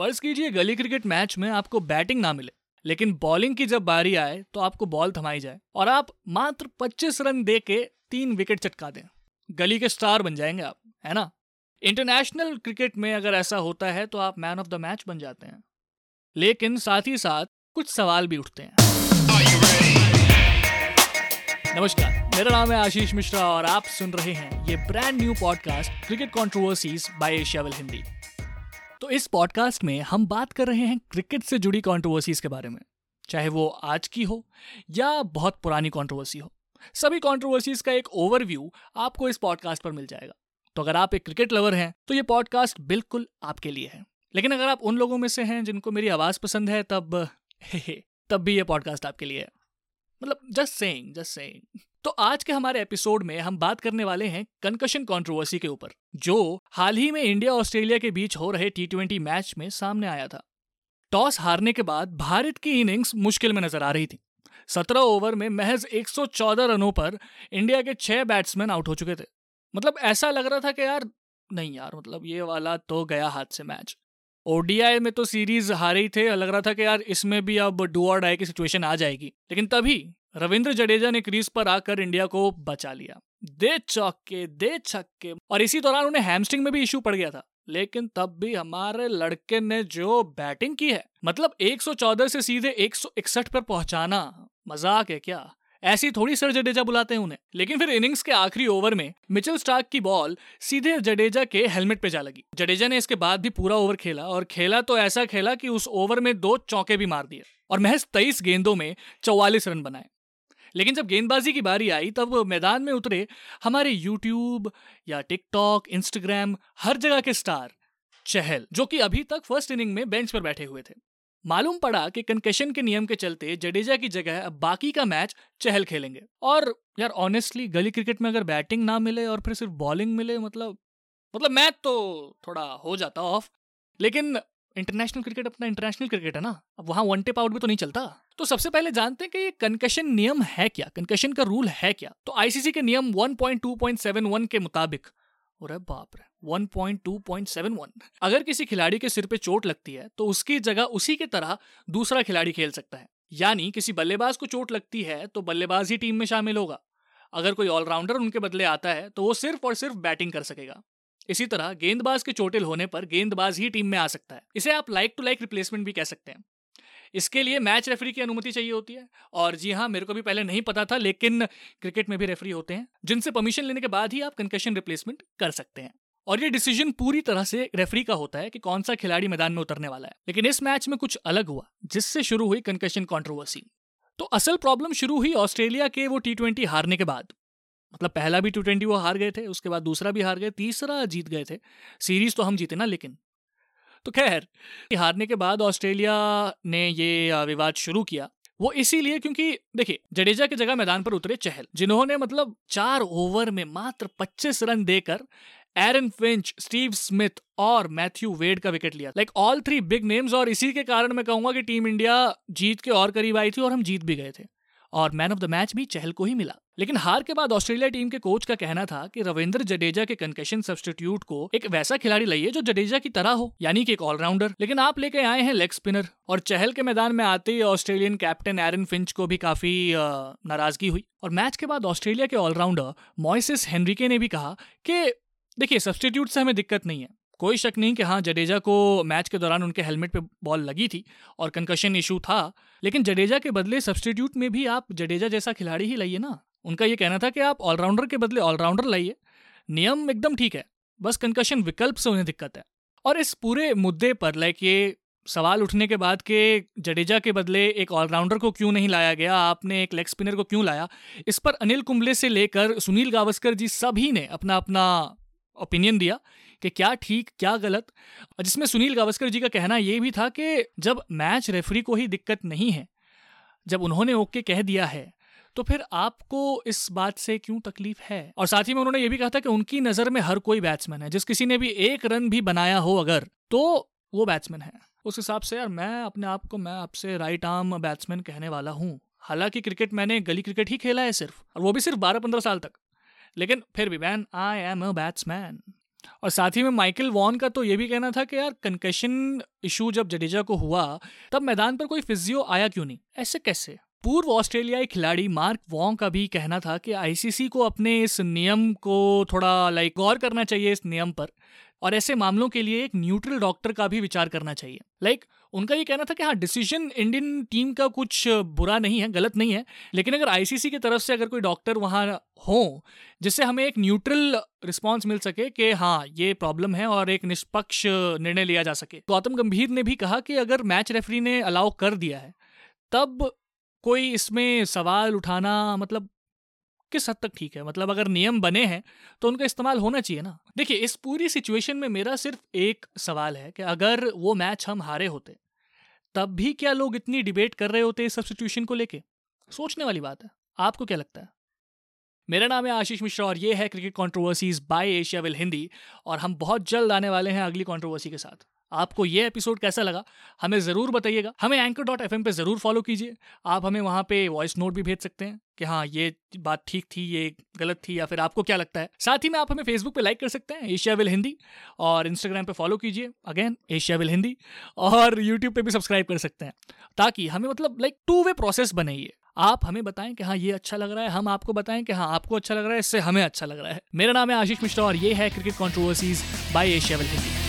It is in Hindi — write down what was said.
फ़र्ज़ कीजिए गली क्रिकेट मैच में आपको बैटिंग ना मिले, लेकिन बॉलिंग की जब बारी आए तो आपको बॉल थमाई जाए, और आप मात्र 25 रन दे के तीन विकेट चटका दें। गली के स्टार बन जाएँगे आप, है ना? इंटरनेशनल क्रिकेट में अगर ऐसा होता है तो आप मैन ऑफ़ द मैच बन जाते हैं। लेकिन साथ ही साथ कुछ सवाल भी उठते हैं। नमस्कार, मेरा नाम है आशीष मिश्रा और आप सुन रहे हैं ये brand new podcast cricket controversies by Asiaville Hindi तो इस पॉडकास्ट में हम बात कर रहे हैं क्रिकेट से जुड़ी कॉन्ट्रोवर्सीज के बारे में। चाहे वो आज की हो या बहुत पुरानी कॉन्ट्रोवर्सी हो। सभी कॉन्ट्रोवर्सीज का एक ओवरव्यू आपको इस पॉडकास्ट पर मिल जाएगा। तो अगर आप एक क्रिकेट लवर हैं तो ये पॉडकास्ट बिल्कुल आपके लिए है। लेकिन अगर आप उन लोगों में से हैं जिनको मेरी आवाज़ पसंद है तब हे हे, तब भी ये पॉडकास्ट आपके लिए है। मतलब जस्ट सेइंग जस्ट सेइंग तो आज के हमारे एपिसोड में हम बात करने वाले हैं कंकशन कंट्रोवर्सी के ऊपर, जो हाल ही में इंडिया ऑस्ट्रेलिया के बीच हो रहे टी ट्वेंटी मैच में सामने आया था। टॉस हारने के बाद भारत की इनिंग्स मुश्किल में नज़र आ रही थी। सत्रह ओवर में महज 114 रनों पर इंडिया के छह बैट्समैन आउट हो चुके थे। मतलब ऐसा लग रहा था कि यार, नहीं यार मतलब ये वाला तो गया हाथ से मैच ओडीआई में तो सीरीज़ हारे ही थे, लग रहा था कि यार इसमें भी अब डू और डाई की सिचुएशन आ जाएगी। लेकिन तभी रविंद्र जडेजा ने क्रीज पर आकर इंडिया को बचा लिया। दे चौके, दे छक्के। और इसी दौरान उन्हें हैमस्ट्रिंग में भी इश्यू पड़ गया था। लेकिन तब भी हमारे लड़के ने जो बैटिंग की है मतलब 114 से सीधे 161 पर पहुंचाना, मज़ाक है क्या? ऐसी थोड़ी सर जडेजा बुलाते हैं उन्हें। लेकिन फिर इनिंग्स के आखिरी ओवर में मिचल स्टार्क की बॉल सीधे जडेजा के हेलमेट पे जा लगी। जडेजा ने इसके बाद भी पूरा ओवर खेला और खेला तो ऐसा खेला कि उस ओवर में दो चौके भी मार दिए और महज तेईस गेंदों में चौवालीस रन बनाए। लेकिन जब गेंदबाजी की बारी आई, तब मैदान में उतरे हमारे यूट्यूब या टिकटॉक इंस्टाग्राम हर जगह के स्टार चहल, जो कि अभी तक फ़र्स्ट इनिंग में बेंच पर बैठे हुए थे। मालूम पड़ा कि कंकेशन के नियम के चलते जडेजा की जगह अब बाकी का मैच चहल खेलेंगे। और यार ऑनेस्टली गली क्रिकेट में अगर बैटिंग ना मिले और फिर सिर्फ़ बॉलिंग मिले मतलब मतलब मैच तो थोड़ा हो जाता ऑफ़ लेकिन इंटरनेशनल क्रिकेट अपना इंटरनेशनल क्रिकेट है ना, अब वहाँ वन टेप आउट भी तो नहीं चलता। तो सबसे पहले जानते हैं कि ये कंकशन नियम है क्या? कंकशन का रूल है क्या? तो आईसीसी के नियम 1.2.71 के मुताबिक बाप रे 1.2.71 अगर किसी खिलाड़ी के सिर पे चोट लगती है तो उसकी जगह उसी की तरह दूसरा खिलाड़ी खेल सकता है। यानी किसी बल्लेबाज को चोट लगती है तो बल्लेबाज ही टीम में शामिल होगा। अगर कोई ऑलराउंडर उनके बदले आता है तो वो सिर्फ़ और सिर्फ़ बैटिंग कर सकेगा। इसी तरह गेंदबाज के चोटिल होने पर गेंदबाज ही टीम में आ सकता है। इसे आप लाइक टू लाइक रिप्लेसमेंट भी कह सकते हैं। इसके लिए मैच रेफरी की अनुमति चाहिए होती है। और जी हाँ मेरे को भी पहले नहीं पता था, लेकिन क्रिकेट में भी रेफरी होते हैं, जिनसे परमिशन लेने के बाद ही आप कंकशन रिप्लेसमेंट कर सकते हैं। और ये डिसीज़न पूरी तरह से रेफरी का होता है कि कौन सा खिलाड़ी मैदान में उतरने वाला है। लेकिन इस मैच में कुछ अलग हुआ, जिससे शुरू हुई कंकेशन कॉन्ट्रोवर्सी तो असल प्रॉब्लम शुरू हुई ऑस्ट्रेलिया के वो टी हारने के बाद। मतलब पहला भी टी वो हार गए थे, उसके बाद दूसरा भी हार गए, तीसरा जीत गए थे। सीरीज़ तो हम जीते ना, लेकिन तो खैर हारने के बाद ऑस्ट्रेलिया ने ये विवाद शुरू किया। वो इसीलिए क्योंकि, देखिए, जडेजा की जगह मैदान पर उतरे चहल, जिन्होंने मतलब चार ओवर में मात्र 25 रन देकर एरन फिंच, स्टीव स्मिथ और मैथ्यू वेड का विकेट लिया। Like, all three big names और इसी के कारण मैं कहूँगा कि टीम इंडिया जीत के और करीब आई थी और हम जीत भी गए थे। और मैन ऑफ़ द मैच भी चहल को ही मिला। लेकिन हार के बाद ऑस्ट्रेलिया टीम के कोच का कहना था कि रविंद्र जडेजा के कंकेशन सब्सटीट्यूट को एक वैसा खिलाड़ी लाइए जो जडेजा की तरह हो, यानी कि एक ऑलराउंडर लेकिन आप लेके आए हैं लेग स्पिनर और चहल के मैदान में आते ही ऑस्ट्रेलियन कैप्टन एरन फिंच को भी काफ़ी नाराज़गी हुई। और मैच के बाद ऑस्ट्रेलिया के ऑलराउंडर मॉइसिस हेनरिके ने भी कहा कि, देखिए सब्सटीट्यूट से हमें दिक्कत नहीं है। कोई शक नहीं कि हाँ जडेजा को मैच के दौरान उनके हेलमेट पे बॉल लगी थी और कंकशन इशू था, लेकिन जडेजा के बदले सब्सटीट्यूट में भी आप जडेजा जैसा खिलाड़ी ही लाइए ना। उनका ये कहना था कि आप ऑलराउंडर के बदले ऑलराउंडर लाइए। नियम एकदम ठीक है, बस कंकशन विकल्प से उन्हें दिक्कत है। और इस पूरे मुद्दे पर लाइक ये सवाल उठने के बाद के जडेजा के बदले एक ऑलराउंडर को क्यों नहीं लाया गया? आपने एक लेग स्पिनर को क्यों लाया? इस पर अनिल कुंबले से लेकर सुनील गावस्कर जी सभी ने अपना अपना ओपिनियन दिया कि क्या ठीक, क्या गलत। जिसमें सुनील गावस्कर जी का कहना यह भी था कि जब मैच रेफरी को ही दिक्कत नहीं है, जब उन्होंने ओके कह दिया है तो फिर आपको इस बात से क्यों तकलीफ़ है? और साथ ही में उन्होंने ये भी कहा था कि उनकी नज़र में हर कोई बैट्समैन है। जिस किसी ने भी एक रन भी बनाया हो अगर तो वो बैट्समैन है। उस हिसाब से यार मैं अपने आप को, मैं आपसे राइट आर्म बैट्समैन कहने वाला हूँ। हालाँकि क्रिकेट मैंने, गली क्रिकेट ही खेला है सिर्फ़, और वो भी सिर्फ़ बारह पंद्रह साल तक। लेकिन फिर भी man I am a batsman और साथ ही में माइकल वॉन का तो ये भी कहना था कि यार कंकशन इशू जब जडेजा को हुआ, तब मैदान पर कोई फिजियो आया क्यों नहीं? ऐसे कैसे? पूर्व ऑस्ट्रेलियाई खिलाड़ी मार्क वॉन्ग का भी कहना था कि आईसीसी को अपने इस नियम को थोड़ा लाइक गौर करना चाहिए इस नियम पर, और ऐसे मामलों के लिए एक न्यूट्रल डॉक्टर का भी विचार करना चाहिए। लाइक उनका ये कहना था कि हाँ डिसीज़न इंडियन टीम का कुछ बुरा नहीं है, गलत नहीं है, लेकिन अगर आईसीसी की तरफ़ से अगर कोई डॉक्टर वहाँ हो, जिससे हमें एक न्यूट्रल रिस्पॉन्स मिल सके कि हाँ ये प्रॉब्लम है और एक निष्पक्ष निर्णय लिया जा सके। गौतम गंभीर ने भी कहा कि अगर मैच रेफरी ने अलाउ कर दिया है, तब कोई इसमें सवाल उठाना मतलब किस हद तक ठीक है? मतलब अगर नियम बने हैं तो उनका इस्तेमाल होना चाहिए ना। देखिए, इस पूरी सिचुएशन में मेरा सिर्फ़ एक सवाल है कि अगर वो मैच हम हारे होते, तब भी क्या लोग इतनी डिबेट कर रहे होते इस सिचुएशन को लेके? सोचने वाली बात है। आपको क्या लगता है? मेरा नाम है आशीष मिश्रा और ये है cricket controversies by Asiaville Hindi और हम बहुत जल्द आने वाले हैं अगली कंट्रोवर्सी के साथ। आपको ये एपिसोड कैसा लगा, हमें ज़रूर बताइएगा। हमें एंकर डॉट एफ़ पे ज़रूर फॉलो कीजिए। आप हमें वहाँ पे वॉइस नोट भी भेज सकते हैं कि हाँ ये बात ठीक थी, ये गलत थी या फिर आपको क्या लगता है। साथ ही में आप हमें फेसबुक पे लाइक कर सकते हैं एशिया विल हिंदी और इंस्टाग्राम पे फॉलो कीजिए। अगेन एशिया विल हिंदी और यूट्यूब पे भी सब्सक्राइब कर सकते हैं। ताकि हमें मतलब लाइक टू वे प्रोसेस बने ये। आप हमें बताएँ कि हाँ ये अच्छा लग रहा है, हम आपको बताएँ कि हाँ आपको अच्छा लग रहा है, इससे हमें अच्छा लग रहा है। मेरा नाम है आशीष मिश्रा और ये है cricket controversies by Asiaville Hindi